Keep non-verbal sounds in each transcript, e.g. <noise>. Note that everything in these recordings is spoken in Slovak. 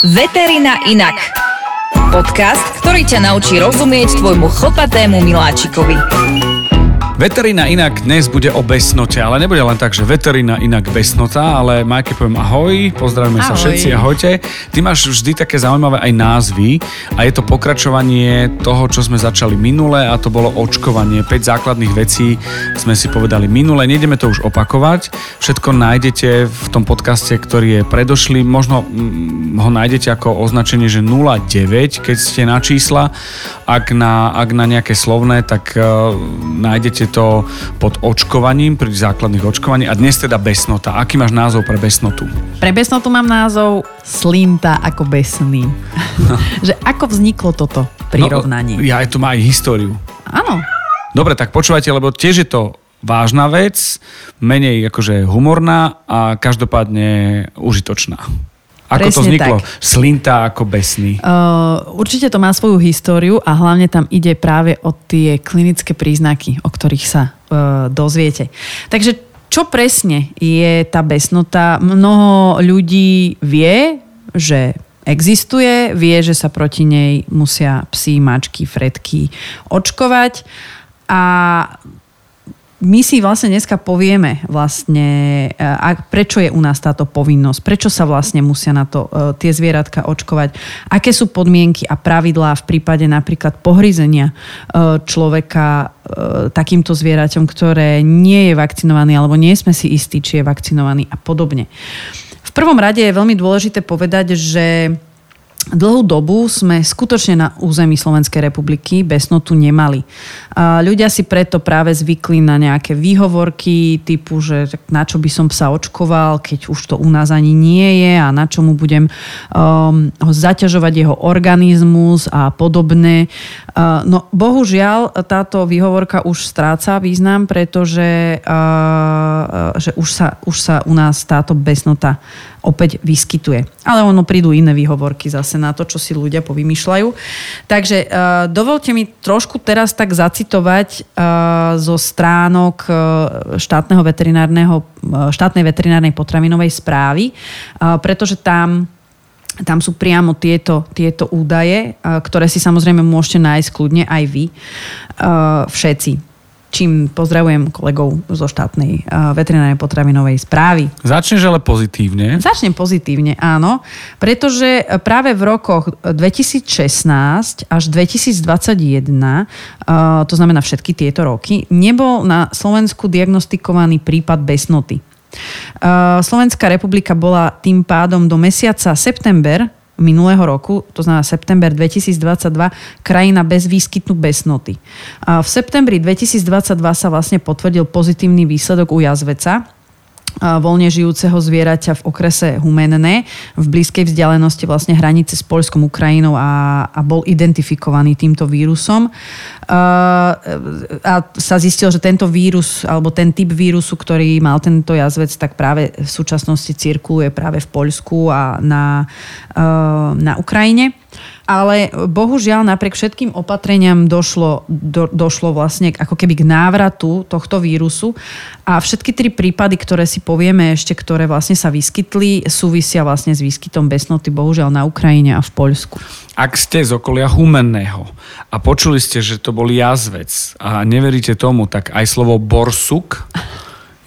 Veterina inak. Podcast, ktorý ťa naučí rozumieť tvojmu chlpatému miláčikovi. Veterina inak dnes bude o besnote, ale nebude len tak, že veterina inak besnota, ale Majke poviem ahoj, pozdravíme ahoj. sa všetci, ahojte. Ty máš vždy také zaujímavé aj názvy a je to pokračovanie toho, čo sme začali minule a to bolo očkovanie. 5 základných vecí sme si povedali minule, nejdeme to už opakovať. Všetko nájdete v tom podcaste, ktorý je predošlý. Možno mm, ho nájdete ako označenie, že 09, keď ste na čísla. Ak na, ak na nejaké slovné, tak uh, nájdete to pod očkovaním, pri základných očkovaní a dnes teda besnota. Aký máš názov pre besnotu? Pre besnotu mám názov Slinta ako besný. <laughs> že ako vzniklo toto prirovnanie? No, ja tu má aj históriu. Áno. Dobre, tak počúvajte, lebo tiež je to vážna vec, menej akože humorná a každopádne užitočná. Ako Presne to vzniklo? Tak. Slinta ako besný. Uh, určite to má svoju históriu a hlavne tam ide práve o tie klinické príznaky, o ktorých sa uh, dozviete. Takže čo presne je tá besnota? Mnoho ľudí vie, že existuje, vie, že sa proti nej musia psi, mačky, fredky očkovať a my si vlastne dneska povieme vlastne, e, a prečo je u nás táto povinnosť, prečo sa vlastne musia na to uh, tie zvieratka očkovať, aké sú podmienky a pravidlá v prípade napríklad pohryzenia uh, človeka uh, takýmto zvieraťom, ktoré nie je vakcinovaný alebo nie sme si istí, či je vakcinovaný a podobne. V prvom rade je veľmi dôležité povedať, že Dlhú dobu sme skutočne na území Slovenskej republiky besnotu nemali. A ľudia si preto práve zvykli na nejaké výhovorky typu, že na čo by som psa očkoval, keď už to u nás ani nie je a na čo mu budem um, zaťažovať jeho organizmus a podobné. Uh, no bohužiaľ táto výhovorka už stráca význam, pretože uh, že už, sa, už sa u nás táto besnota opäť vyskytuje. Ale ono prídu iné výhovorky zase na to, čo si ľudia povymýšľajú. Takže uh, dovolte mi trošku teraz tak zacitovať zo stránok štátneho veterinárneho, štátnej veterinárnej potravinovej správy, pretože tam tam sú priamo tieto, tieto údaje, ktoré si samozrejme môžete nájsť kľudne aj vy, všetci čím pozdravujem kolegov zo štátnej uh, veterinárnej potravinovej správy. Začneš ale pozitívne. Začnem pozitívne, áno, pretože práve v rokoch 2016 až 2021, uh, to znamená všetky tieto roky, nebol na Slovensku diagnostikovaný prípad besnoty. Uh, Slovenská republika bola tým pádom do mesiaca september minulého roku, to znamená september 2022, krajina bez výskytu besnoty. V septembri 2022 sa vlastne potvrdil pozitívny výsledok u jazveca, voľne žijúceho zvieraťa v okrese Humenné v blízkej vzdialenosti vlastne hranice s Polskom Ukrajinou a, a bol identifikovaný týmto vírusom. A, a sa zistil, že tento vírus alebo ten typ vírusu, ktorý mal tento jazvec, tak práve v súčasnosti cirkuluje práve v Poľsku a na, na Ukrajine ale bohužiaľ napriek všetkým opatreniam došlo, do, došlo vlastne ako keby k návratu tohto vírusu a všetky tri prípady, ktoré si povieme ešte, ktoré vlastne sa vyskytli, súvisia vlastne s výskytom besnoty bohužiaľ na Ukrajine a v Poľsku. Ak ste z okolia Humenného a počuli ste, že to bol jazvec a neveríte tomu, tak aj slovo borsuk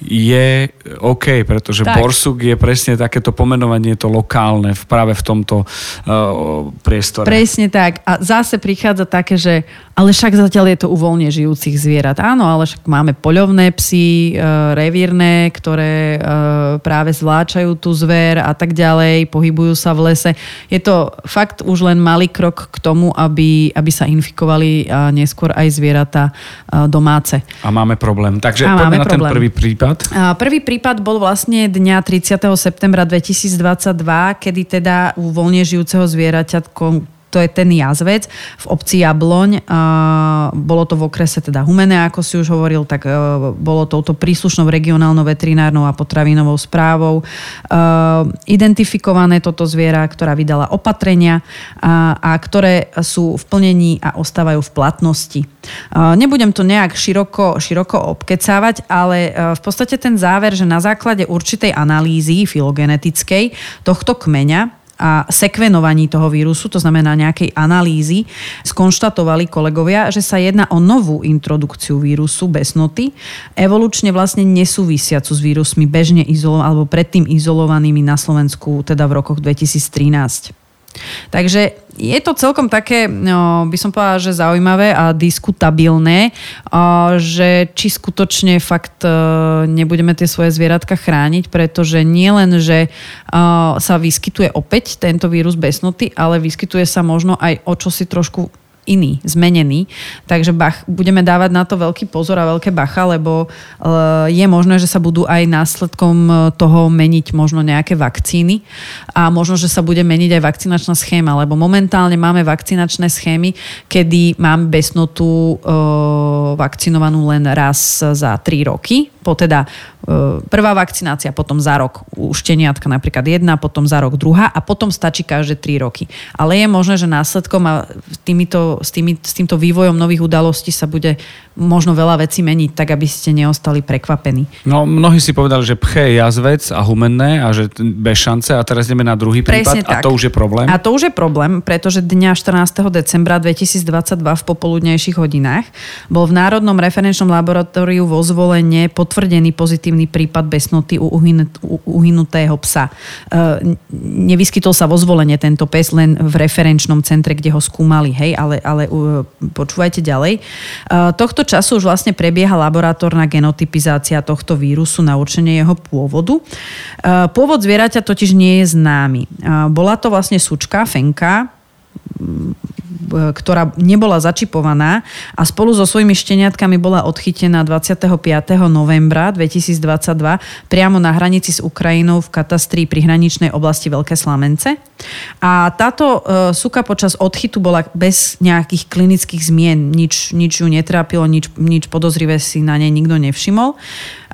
je OK, pretože tak. borsuk je presne takéto pomenovanie, to lokálne, práve v tomto uh, priestore. Presne tak. A zase prichádza také, že ale však zatiaľ je to u voľne žijúcich zvierat. Áno, ale však máme poľovné psy, e, revírne, ktoré e, práve zvláčajú tú zver a tak ďalej, pohybujú sa v lese. Je to fakt už len malý krok k tomu, aby, aby sa infikovali a neskôr aj zvieratá e, domáce. A máme problém. Takže a poďme na problém. ten prvý prípad. A prvý prípad bol vlastne dňa 30. septembra 2022, kedy teda u voľne žijúceho zvieraťa to je ten jazvec v obci Jabloň. Bolo to v okrese teda Humené, ako si už hovoril, tak e, bolo touto príslušnou regionálnou veterinárnou a potravinovou správou e, identifikované toto zviera, ktorá vydala opatrenia a, a ktoré sú v plnení a ostávajú v platnosti. E, nebudem to nejak široko, široko obkecávať, ale v podstate ten záver, že na základe určitej analýzy filogenetickej tohto kmeňa a sekvenovaní toho vírusu, to znamená nejakej analýzy, skonštatovali kolegovia, že sa jedná o novú introdukciu vírusu besnoty, evolučne vlastne nesúvisiacu s vírusmi bežne izolovanými alebo predtým izolovanými na Slovensku, teda v rokoch 2013. Takže je to celkom také, no, by som povedala, že zaujímavé a diskutabilné, že či skutočne fakt e, nebudeme tie svoje zvieratka chrániť, pretože nie len, že e, sa vyskytuje opäť tento vírus besnoty, ale vyskytuje sa možno aj o čosi trošku iný, zmenený. Takže bach, budeme dávať na to veľký pozor a veľké bacha, lebo uh, je možné, že sa budú aj následkom e, toho meniť možno nejaké vakcíny a možno, že sa bude meniť aj vakcinačná schéma, lebo momentálne máme vakcinačné schémy, kedy máme besnotu uh, vakcinovanú len raz za 3 roky, po teda prvá vakcinácia, potom za rok u šteniatka napríklad jedna, potom za rok druhá a potom stačí každé 3 roky. Ale je možné, že následkom a týmito s, tými, s týmto vývojom nových udalostí sa bude možno veľa vecí meniť, tak aby ste neostali prekvapení. No, mnohí si povedali, že pche je jazvec a humenné a že bez šance a teraz ideme na druhý Presne prípad tak. a to už je problém. A to už je problém, pretože dňa 14. decembra 2022 v popoludnejších hodinách bol v Národnom referenčnom laboratóriu vo zvolenie potvrdený pozitívny prípad besnoty u uhynutého psa. E, nevyskytol sa vo zvolenie tento pes len v referenčnom centre, kde ho skúmali, hej, ale ale uh, počúvajte ďalej. Uh, tohto času už vlastne prebieha laboratórna genotypizácia tohto vírusu na určenie jeho pôvodu. Pôvod zvieraťa totiž nie je známy. Bola to vlastne sučka, fenka, ktorá nebola začipovaná a spolu so svojimi šteniatkami bola odchytená 25. novembra 2022 priamo na hranici s Ukrajinou v katastri pri hraničnej oblasti Veľké Slamence. A táto uh, suka počas odchytu bola bez nejakých klinických zmien. Nič, nič ju netrápilo, nič, nič podozrivé si na nej nikto nevšimol.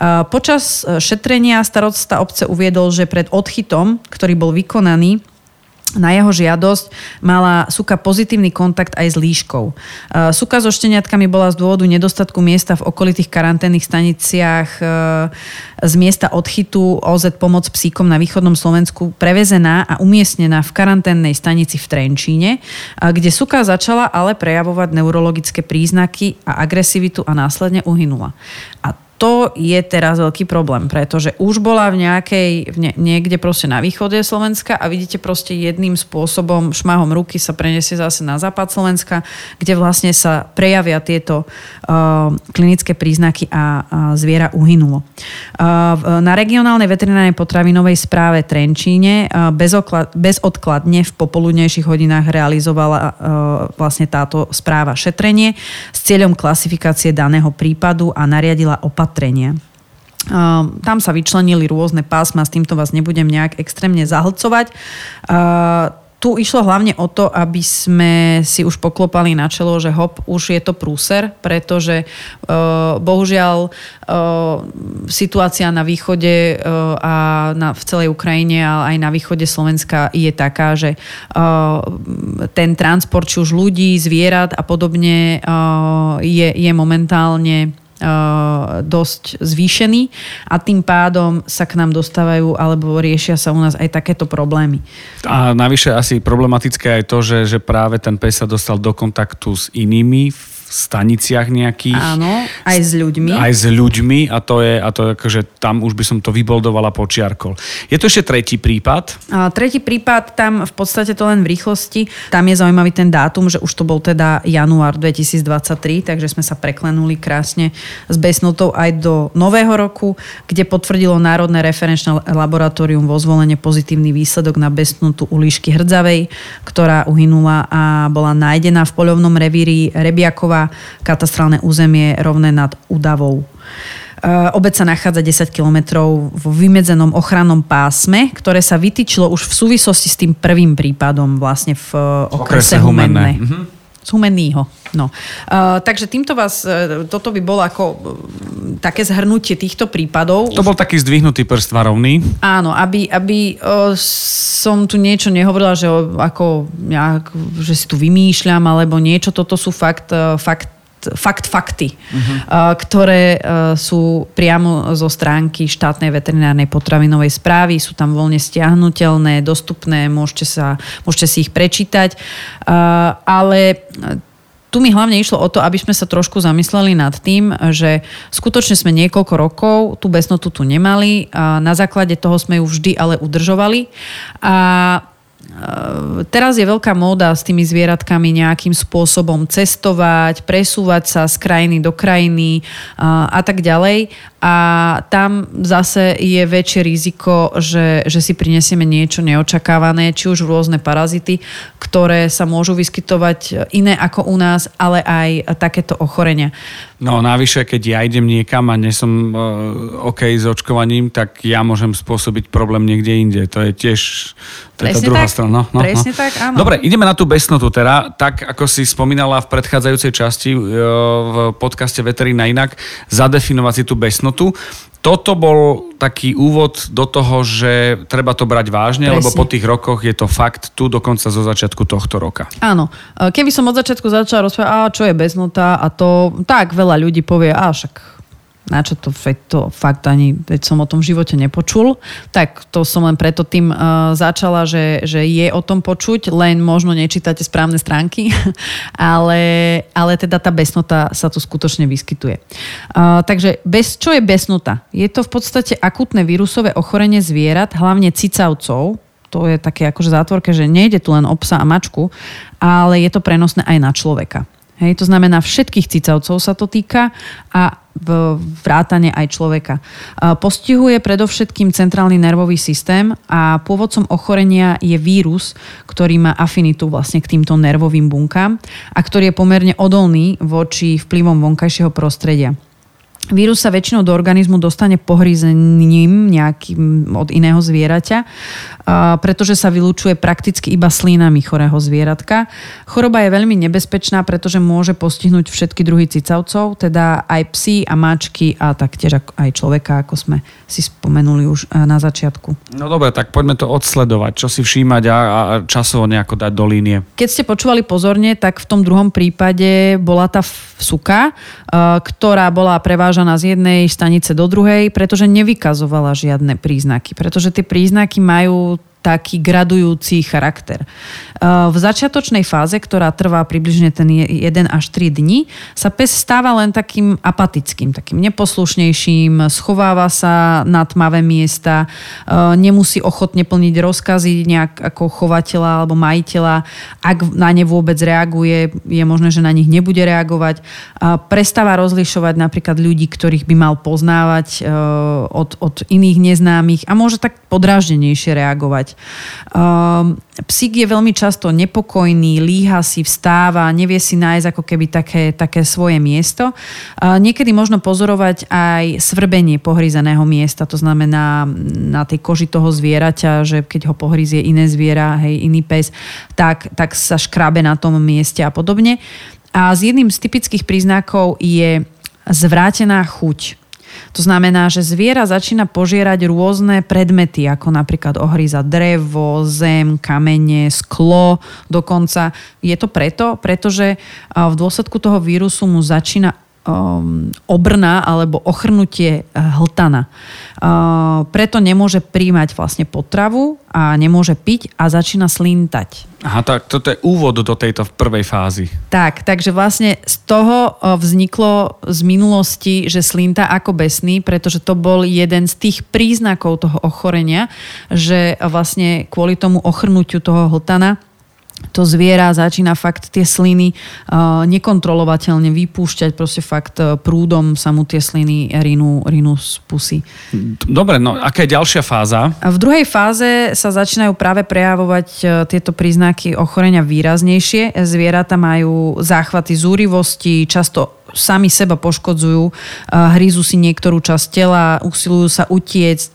Uh, počas e, šetrenia starosta obce uviedol, že pred odchytom, ktorý bol vykonaný, na jeho žiadosť mala Suka pozitívny kontakt aj s líškou. Suka so šteniatkami bola z dôvodu nedostatku miesta v okolitých karanténnych staniciach e, z miesta odchytu OZ Pomoc psíkom na východnom Slovensku prevezená a umiestnená v karanténnej stanici v Trenčíne, kde Suka začala ale prejavovať neurologické príznaky a agresivitu a následne uhynula. A to je teraz veľký problém, pretože už bola v nejakej, v ne, niekde proste na východe Slovenska a vidíte proste jedným spôsobom, šmahom ruky sa preniesie zase na západ Slovenska, kde vlastne sa prejavia tieto uh, klinické príznaky a uh, zviera uhynulo. Uh, na regionálnej veterinárnej potravinovej správe Trenčíne uh, bezoklad, bezodkladne v popoludnejších hodinách realizovala uh, vlastne táto správa šetrenie s cieľom klasifikácie daného prípadu a nariadila opatrenie opatrenia. Tam sa vyčlenili rôzne pásma, s týmto vás nebudem nejak extrémne zahlcovať. Tu išlo hlavne o to, aby sme si už poklopali na čelo, že hop, už je to prúser, pretože bohužiaľ situácia na východe a v celej Ukrajine, ale aj na východe Slovenska je taká, že ten transport či už ľudí, zvierat a podobne je, je momentálne dosť zvýšený a tým pádom sa k nám dostávajú alebo riešia sa u nás aj takéto problémy. A navyše asi problematické aj to, že, že práve ten pes sa dostal do kontaktu s inými staniciach nejakých. Áno, aj s ľuďmi. Aj s ľuďmi a to je, a to je akože tam už by som to vyboldovala počiarkol. Je to ešte tretí prípad? A, tretí prípad, tam v podstate to len v rýchlosti. Tam je zaujímavý ten dátum, že už to bol teda január 2023, takže sme sa preklenuli krásne s besnotou aj do nového roku, kde potvrdilo Národné referenčné laboratórium vo zvolenie pozitívny výsledok na besnotu u líšky hrdzavej, ktorá uhynula a bola nájdená v poľovnom revíri Rebiakova katastrálne územie rovné nad Udavou. Uh, obec sa nachádza 10 kilometrov v vymedzenom ochrannom pásme, ktoré sa vytýčilo už v súvislosti s tým prvým prípadom vlastne v uh, okrese, okrese Humenné. Mm-hmm z Humenného. No. Uh, takže týmto vás, uh, toto by bolo ako uh, také zhrnutie týchto prípadov. To bol taký zdvihnutý prst varovný. Áno, aby, aby uh, som tu niečo nehovorila, že, ako, ja, že si tu vymýšľam alebo niečo, toto sú fakt, uh, fakt fakt fakty, uh-huh. ktoré sú priamo zo stránky štátnej veterinárnej potravinovej správy, sú tam voľne stiahnutelné, dostupné, môžete, sa, môžete si ich prečítať, ale tu mi hlavne išlo o to, aby sme sa trošku zamysleli nad tým, že skutočne sme niekoľko rokov tú besnotu tu nemali. A na základe toho sme ju vždy ale udržovali. A Teraz je veľká móda s tými zvieratkami nejakým spôsobom cestovať, presúvať sa z krajiny do krajiny a, a tak ďalej a tam zase je väčšie riziko, že, že si prinesieme niečo neočakávané, či už rôzne parazity, ktoré sa môžu vyskytovať iné ako u nás, ale aj takéto ochorenia. No navyše, keď ja idem niekam a nie som uh, OK s očkovaním, tak ja môžem spôsobiť problém niekde inde. To je tiež to je tá druhá tak. Strana. No, no, Presne no. tak, áno. Dobre, ideme na tú besnotu teda. Tak, ako si spomínala v predchádzajúcej časti uh, v podcaste Veterina inak, zadefinovať si tú besnotu toto bol taký úvod do toho, že treba to brať vážne, Presne. lebo po tých rokoch je to fakt tu dokonca zo začiatku tohto roka. Áno. Keby som od začiatku začala rozprávať, a čo je beznota a to, tak veľa ľudí povie, a však na čo to, to fakt ani, veď som o tom živote nepočul. Tak to som len preto tým uh, začala, že, že je o tom počuť, len možno nečítate správne stránky, <laughs> ale, ale teda tá besnota sa tu skutočne vyskytuje. Uh, takže bez, čo je besnota? Je to v podstate akutné vírusové ochorenie zvierat, hlavne cicavcov, to je také akože zátvorke, že nejde tu len o psa a mačku, ale je to prenosné aj na človeka. Hej, to znamená, všetkých cicavcov sa to týka a vrátane aj človeka. Postihuje predovšetkým centrálny nervový systém a pôvodcom ochorenia je vírus, ktorý má afinitu vlastne k týmto nervovým bunkám a ktorý je pomerne odolný voči vplyvom vonkajšieho prostredia. Vírus sa väčšinou do organizmu dostane pohryzením nejakým od iného zvieraťa, pretože sa vylúčuje prakticky iba slínami chorého zvieratka. Choroba je veľmi nebezpečná, pretože môže postihnúť všetky druhy cicavcov, teda aj psy a mačky a taktiež aj človeka, ako sme si spomenuli už na začiatku. No dobre, tak poďme to odsledovať. Čo si všímať a, a časovo nejako dať do línie? Keď ste počúvali pozorne, tak v tom druhom prípade bola tá suka, ktorá bola prevážna prevážaná z jednej stanice do druhej, pretože nevykazovala žiadne príznaky. Pretože tie príznaky majú taký gradujúci charakter. V začiatočnej fáze, ktorá trvá približne ten 1 až 3 dní, sa pes stáva len takým apatickým, takým neposlušnejším, schováva sa na tmavé miesta, nemusí ochotne plniť rozkazy nejak ako chovateľa alebo majiteľa. Ak na ne vôbec reaguje, je možné, že na nich nebude reagovať. Prestáva rozlišovať napríklad ľudí, ktorých by mal poznávať od, od iných neznámych a môže tak podráždenejšie reagovať. Um, psík je veľmi často nepokojný, líha si, vstáva, nevie si nájsť ako keby také, také svoje miesto. Uh, niekedy možno pozorovať aj svrbenie pohryzeného miesta, to znamená na tej koži toho zvieraťa, že keď ho pohryzie iné zviera, hej, iný pes, tak, tak sa škrabe na tom mieste a podobne. A z jedným z typických príznakov je zvrátená chuť. To znamená, že zviera začína požierať rôzne predmety, ako napríklad ohryza drevo, zem, kamene, sklo dokonca. Je to preto, pretože v dôsledku toho vírusu mu začína um, obrna alebo ochrnutie eh, hltana. Uh, preto nemôže príjmať vlastne potravu a nemôže piť a začína slintať. Aha, tak toto je úvod do tejto prvej fázy. Tak, takže vlastne z toho eh, vzniklo z minulosti, že slinta ako besný, pretože to bol jeden z tých príznakov toho ochorenia, že vlastne kvôli tomu ochrnutiu toho hltana to zviera začína fakt tie sliny uh, nekontrolovateľne vypúšťať, proste fakt uh, prúdom sa mu tie sliny rinú, rinú z pusy. Dobre, no aká je ďalšia fáza? V druhej fáze sa začínajú práve prejavovať uh, tieto príznaky ochorenia výraznejšie. Zvieratá majú záchvaty zúrivosti, často sami seba poškodzujú, hrízu si niektorú časť tela, usilujú sa utiecť.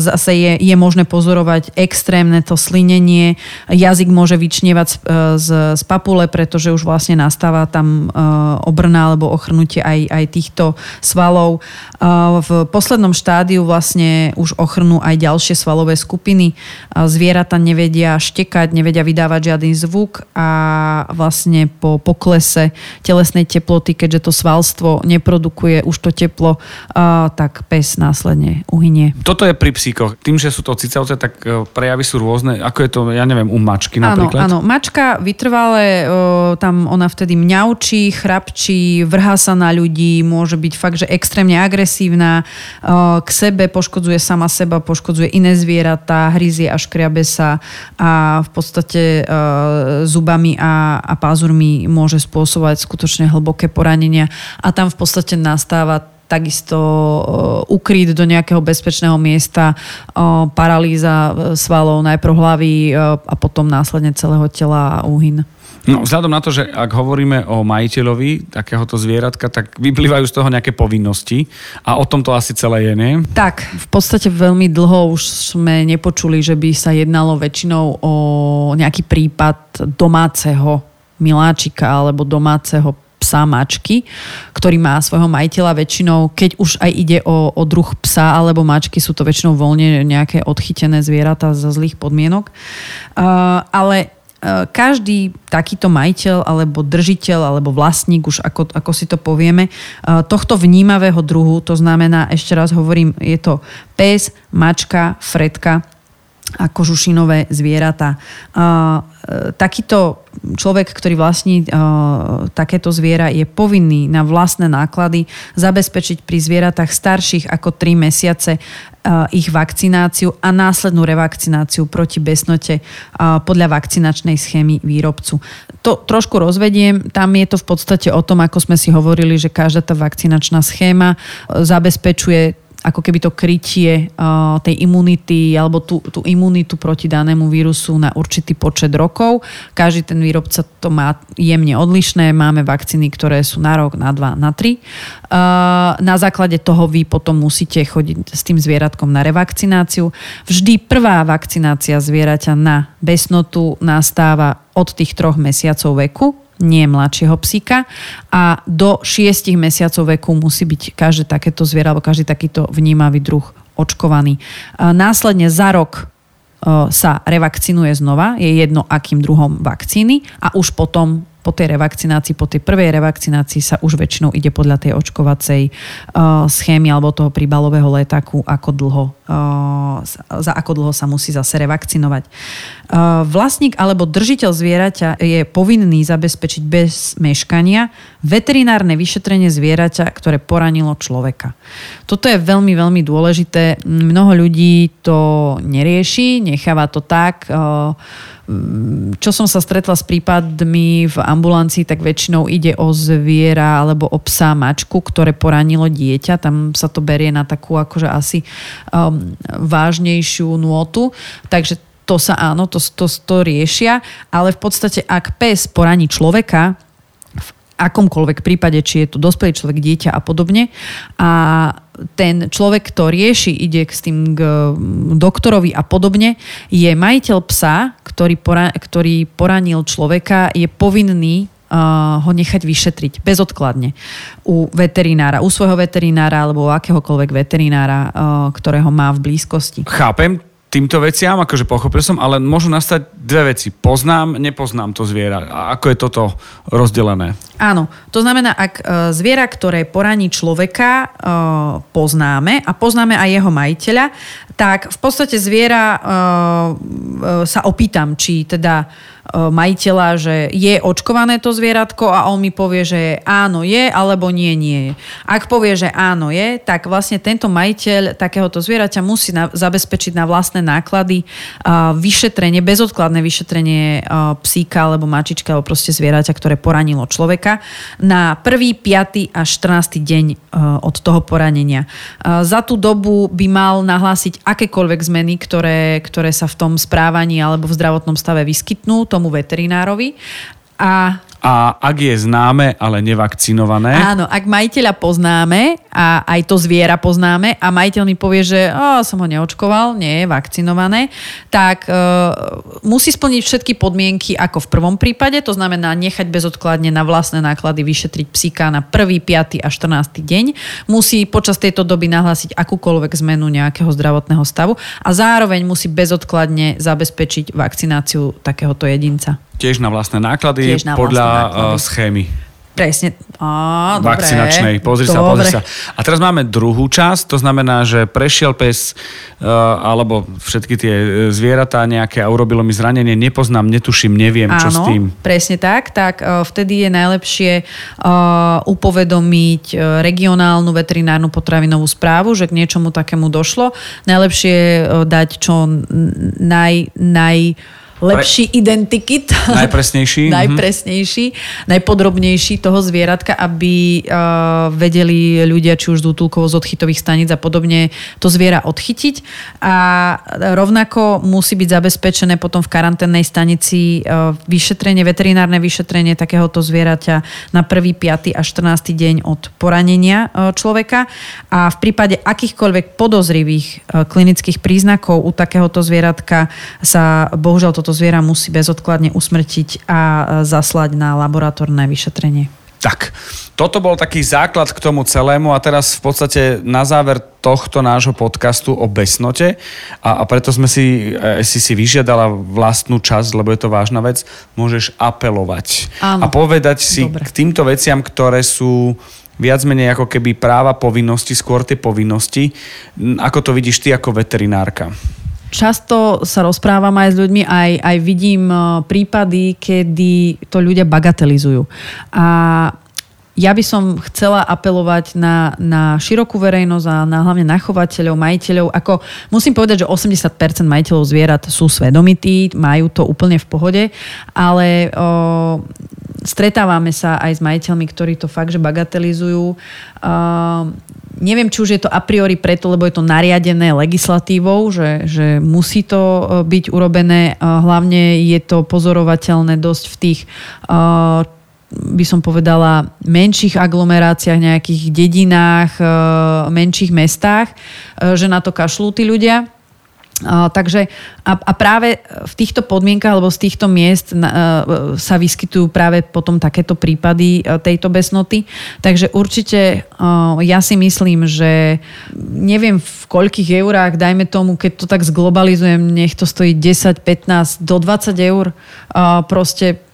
Zase je, je možné pozorovať extrémne to slinenie. Jazyk môže vyčnievať z, z, z papule, pretože už vlastne nastáva tam obrna alebo ochrnutie aj, aj týchto svalov. V poslednom štádiu vlastne už ochrnú aj ďalšie svalové skupiny. Zvieratá nevedia štekať, nevedia vydávať žiadny zvuk a vlastne po poklese telesnej teploty, keďže to svalstvo neprodukuje už to teplo, tak pes následne uhynie. Toto je pri psíkoch. Tým, že sú to cicavce, tak e, prejavy sú rôzne. Ako je to, ja neviem, u mačky napríklad? Áno, áno. Mačka vytrvalé, tam ona vtedy mňaučí, chrapčí, vrhá sa na ľudí, môže byť fakt, že extrémne agresívna, k sebe poškodzuje sama seba, poškodzuje iné zvieratá, hryzie a škriabe sa a v podstate zubami a, a pázurmi môže spôsobovať skutočne hlboké poranenia a tam v podstate nastáva takisto ukryť do nejakého bezpečného miesta, paralýza svalov, najprv hlavy a potom následne celého tela a úhyn. No, vzhľadom na to, že ak hovoríme o majiteľovi takéhoto zvieratka, tak vyplývajú z toho nejaké povinnosti a o tom to asi celé je, nie? Tak, v podstate veľmi dlho už sme nepočuli, že by sa jednalo väčšinou o nejaký prípad domáceho miláčika alebo domáceho psa mačky, ktorý má svojho majiteľa väčšinou, keď už aj ide o, o druh psa alebo mačky, sú to väčšinou voľne nejaké odchytené zvieratá za zlých podmienok. Uh, ale E, každý takýto majiteľ alebo držiteľ alebo vlastník, už ako, ako si to povieme, e, tohto vnímavého druhu, to znamená, ešte raz hovorím, je to pes, mačka, fredka a kožušinové zvieratá. Uh, takýto človek, ktorý vlastní uh, takéto zviera, je povinný na vlastné náklady zabezpečiť pri zvieratách starších ako 3 mesiace uh, ich vakcináciu a následnú revakcináciu proti besnote podľa vakcinačnej schémy výrobcu. To trošku rozvediem, tam je to v podstate o tom, ako sme si hovorili, že každá tá vakcinačná schéma zabezpečuje ako keby to krytie uh, tej imunity alebo tú, tú imunitu proti danému vírusu na určitý počet rokov. Každý ten výrobca to má jemne odlišné. Máme vakcíny, ktoré sú na rok, na dva, na tri. Uh, na základe toho vy potom musíte chodiť s tým zvieratkom na revakcináciu. Vždy prvá vakcinácia zvieraťa na besnotu nastáva od tých troch mesiacov veku, nie mladšieho psíka a do 6 mesiacov veku musí byť každé takéto zviera alebo každý takýto vnímavý druh očkovaný. Následne za rok sa revakcinuje znova, je jedno akým druhom vakcíny a už potom po tej revakcinácii, po tej prvej revakcinácii sa už väčšinou ide podľa tej očkovacej uh, schémy alebo toho príbalového letáku, ako dlho, uh, za ako dlho sa musí zase revakcinovať. Uh, vlastník alebo držiteľ zvieraťa je povinný zabezpečiť bez meškania veterinárne vyšetrenie zvieraťa, ktoré poranilo človeka. Toto je veľmi, veľmi dôležité. Mnoho ľudí to nerieši, necháva to tak. Uh, čo som sa stretla s prípadmi v ambulancii, tak väčšinou ide o zviera alebo o psa mačku, ktoré poranilo dieťa. Tam sa to berie na takú akože asi um, vážnejšiu nôtu. Takže to sa áno, to, to, to riešia, ale v podstate ak pes poraní človeka, akomkoľvek prípade, či je to dospelý človek, dieťa a podobne. A ten človek, kto rieši, ide s tým k doktorovi a podobne, je majiteľ psa, ktorý, pora, ktorý poranil človeka, je povinný uh, ho nechať vyšetriť bezodkladne u veterinára, u svojho veterinára alebo u akéhokoľvek veterinára, uh, ktorého má v blízkosti. Chápem, týmto veciam, akože pochopil som, ale môžu nastať dve veci. Poznám, nepoznám to zviera. A ako je toto rozdelené? Áno, to znamená, ak e, zviera, ktoré poraní človeka, e, poznáme a poznáme aj jeho majiteľa, tak v podstate zviera e, sa opýtam, či teda majiteľa, že je očkované to zvieratko a on mi povie, že áno je, alebo nie, nie je. Ak povie, že áno je, tak vlastne tento majiteľ takéhoto zvieraťa musí na, zabezpečiť na vlastné náklady uh, vyšetrenie, bezodkladné vyšetrenie uh, psíka alebo mačička alebo proste zvieraťa, ktoré poranilo človeka na prvý, piatý a 14. deň uh, od toho poranenia. Uh, za tú dobu by mal nahlásiť akékoľvek zmeny, ktoré, ktoré sa v tom správaní alebo v zdravotnom stave vyskytnú tomu veterinárovi. A a ak je známe, ale nevakcinované. Áno, ak majiteľa poznáme a aj to zviera poznáme a majiteľ mi povie, že oh, som ho neočkoval, nie je vakcinované, tak uh, musí splniť všetky podmienky ako v prvom prípade, to znamená nechať bezodkladne na vlastné náklady vyšetriť psíka na 1., 5. a 14. deň. Musí počas tejto doby nahlásiť akúkoľvek zmenu nejakého zdravotného stavu a zároveň musí bezodkladne zabezpečiť vakcináciu takéhoto jedinca. Tiež na vlastné náklady Tiež na podľa vlastné náklady. uh, schémy Presne. Á, dobre. vakcinačnej. Pozri sa, pozri sa. A teraz máme druhú časť, to znamená, že prešiel pes uh, alebo všetky tie e, zvieratá nejaké a urobilo mi zranenie, nepoznám, netuším, neviem, čo s Áno, tým. presne tak. Tak uh, vtedy je najlepšie uh, upovedomiť uh, regionálnu veterinárnu potravinovú správu, že k niečomu takému došlo. Najlepšie uh, dať čo naj, naj lepší identikit. Najpresnejší, <laughs> mhm. Najpresnejší, najpodrobnejší toho zvieratka, aby uh, vedeli ľudia, či už z útulkov, z odchytových staníc a podobne, to zviera odchytiť. A rovnako musí byť zabezpečené potom v karanténnej stanici uh, vyšetrenie, veterinárne vyšetrenie takéhoto zvieraťa na 1., 5. a 14. deň od poranenia uh, človeka. A v prípade akýchkoľvek podozrivých uh, klinických príznakov u takéhoto zvieratka sa bohužiaľ toto zviera musí bezodkladne usmrtiť a e, zaslať na laboratórne vyšetrenie. Tak, toto bol taký základ k tomu celému a teraz v podstate na záver tohto nášho podcastu o besnote a, a preto sme si, e, si si vyžiadala vlastnú časť, lebo je to vážna vec, môžeš apelovať Áno. a povedať si Dobre. k týmto veciam, ktoré sú viac menej ako keby práva, povinnosti, skôr tie povinnosti. Ako to vidíš ty ako veterinárka? Často sa rozprávam aj s ľuďmi, aj, aj vidím e, prípady, kedy to ľudia bagatelizujú. A ja by som chcela apelovať na, na širokú verejnosť a na, hlavne na chovateľov, majiteľov. Ako, musím povedať, že 80% majiteľov zvierat sú svedomití, majú to úplne v pohode, ale o, stretávame sa aj s majiteľmi, ktorí to fakt, že bagatelizujú. O, neviem, či už je to a priori preto, lebo je to nariadené legislatívou, že, že musí to e, byť urobené. E, Hlavne je to pozorovateľné dosť v tých e, by som povedala, menších aglomeráciách, nejakých dedinách, menších mestách, že na to kašľú tí ľudia. Takže a, a práve v týchto podmienkach alebo z týchto miest e, sa vyskytujú práve potom takéto prípady e, tejto besnoty. Takže určite e, ja si myslím, že neviem v koľkých eurách, dajme tomu, keď to tak zglobalizujem, nech to stojí 10, 15, do 20 eur. Proste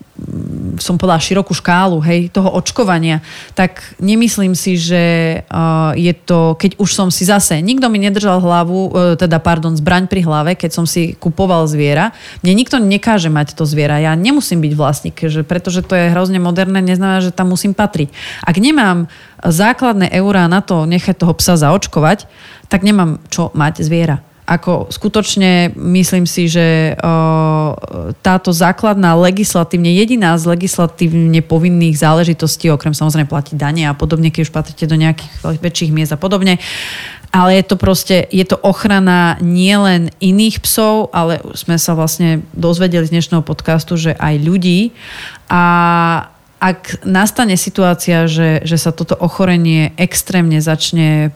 som povedala širokú škálu hej, toho očkovania, tak nemyslím si, že uh, je to, keď už som si zase, nikto mi nedržal hlavu, uh, teda pardon, zbraň pri hlave, keď som si kupoval zviera. Mne nikto nekáže mať to zviera. Ja nemusím byť vlastník, že, pretože to je hrozne moderné, neznamená, že tam musím patriť. Ak nemám základné eurá na to nechať toho psa zaočkovať, tak nemám čo mať zviera. Ako skutočne myslím si, že táto základná legislatívne, jediná z legislatívne povinných záležitostí, okrem samozrejme platiť dane a podobne, keď už patríte do nejakých väčších miest a podobne, ale je to proste, je to ochrana nielen iných psov, ale sme sa vlastne dozvedeli z dnešného podcastu, že aj ľudí. A ak nastane situácia, že, že sa toto ochorenie extrémne začne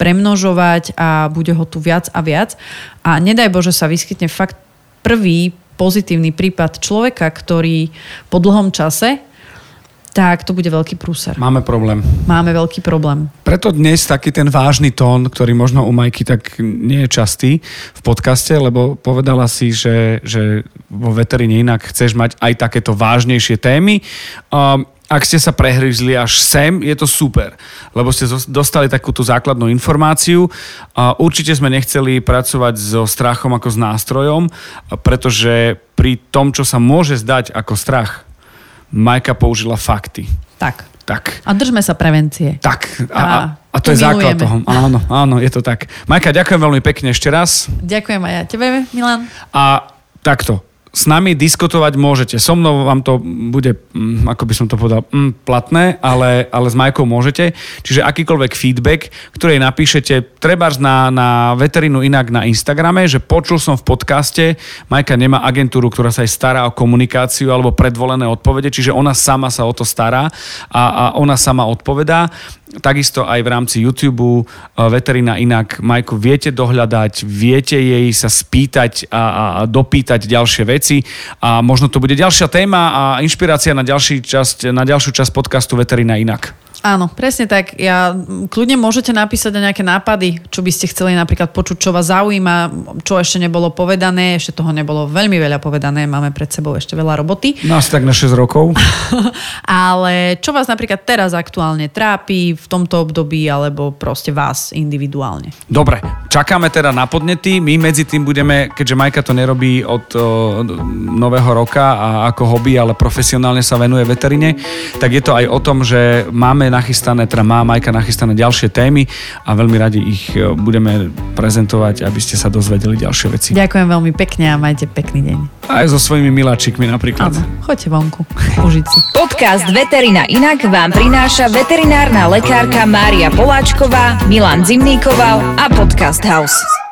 premnožovať a bude ho tu viac a viac. A nedaj Bože sa vyskytne fakt prvý pozitívny prípad človeka, ktorý po dlhom čase tak to bude veľký prúser. Máme problém. Máme veľký problém. Preto dnes taký ten vážny tón, ktorý možno u Majky tak nie je častý v podcaste, lebo povedala si, že, že vo veterine inak chceš mať aj takéto vážnejšie témy. Um, ak ste sa prehryzli až sem, je to super, lebo ste dostali takú tú základnú informáciu. Určite sme nechceli pracovať so strachom ako s nástrojom, pretože pri tom, čo sa môže zdať ako strach, Majka použila fakty. Tak. Tak. A držme sa prevencie. Tak. A, a, A to je základ milujeme. toho. Áno, áno, je to tak. Majka, ďakujem veľmi pekne ešte raz. Ďakujem aj ja tebe, Milan. A takto. S nami diskutovať môžete. So mnou vám to bude, mm, ako by som to povedal, mm, platné, ale, ale s Majkou môžete. Čiže akýkoľvek feedback, ktorej napíšete, treba na, na veterinu inak na Instagrame, že počul som v podcaste, Majka nemá agentúru, ktorá sa aj stará o komunikáciu alebo predvolené odpovede, čiže ona sama sa o to stará a, a ona sama odpovedá. Takisto aj v rámci YouTube Veterina inak, Majku, viete dohľadať, viete jej sa spýtať a, a dopýtať ďalšie veci a možno to bude ďalšia téma a inšpirácia na, ďalší časť, na ďalšiu časť podcastu Veterina inak. Áno, presne tak. Ja, kľudne môžete napísať aj nejaké nápady, čo by ste chceli napríklad počuť, čo vás zaujíma, čo ešte nebolo povedané, ešte toho nebolo veľmi veľa povedané, máme pred sebou ešte veľa roboty. Asi tak na 6 rokov. <laughs> Ale čo vás napríklad teraz aktuálne trápi v tomto období, alebo proste vás individuálne? Dobre, čakáme teda na podnety. My medzi tým budeme, keďže Majka to nerobí od o, nového roka a ako hobby, ale profesionálne sa venuje veterine, tak je to aj o tom, že máme nachystané, teda má Majka nachystané ďalšie témy a veľmi radi ich e, budeme prezentovať, aby ste sa dozvedeli ďalšie veci. Ďakujem veľmi pekne a majte pekný deň. Aj so svojimi miláčikmi napríklad. Áno, choďte vonku, <laughs> užiť si. Podcast Veterina Inak vám prináša veterinárna lekárka Mária Poláčková, Milan Zimníkoval a Podcast House.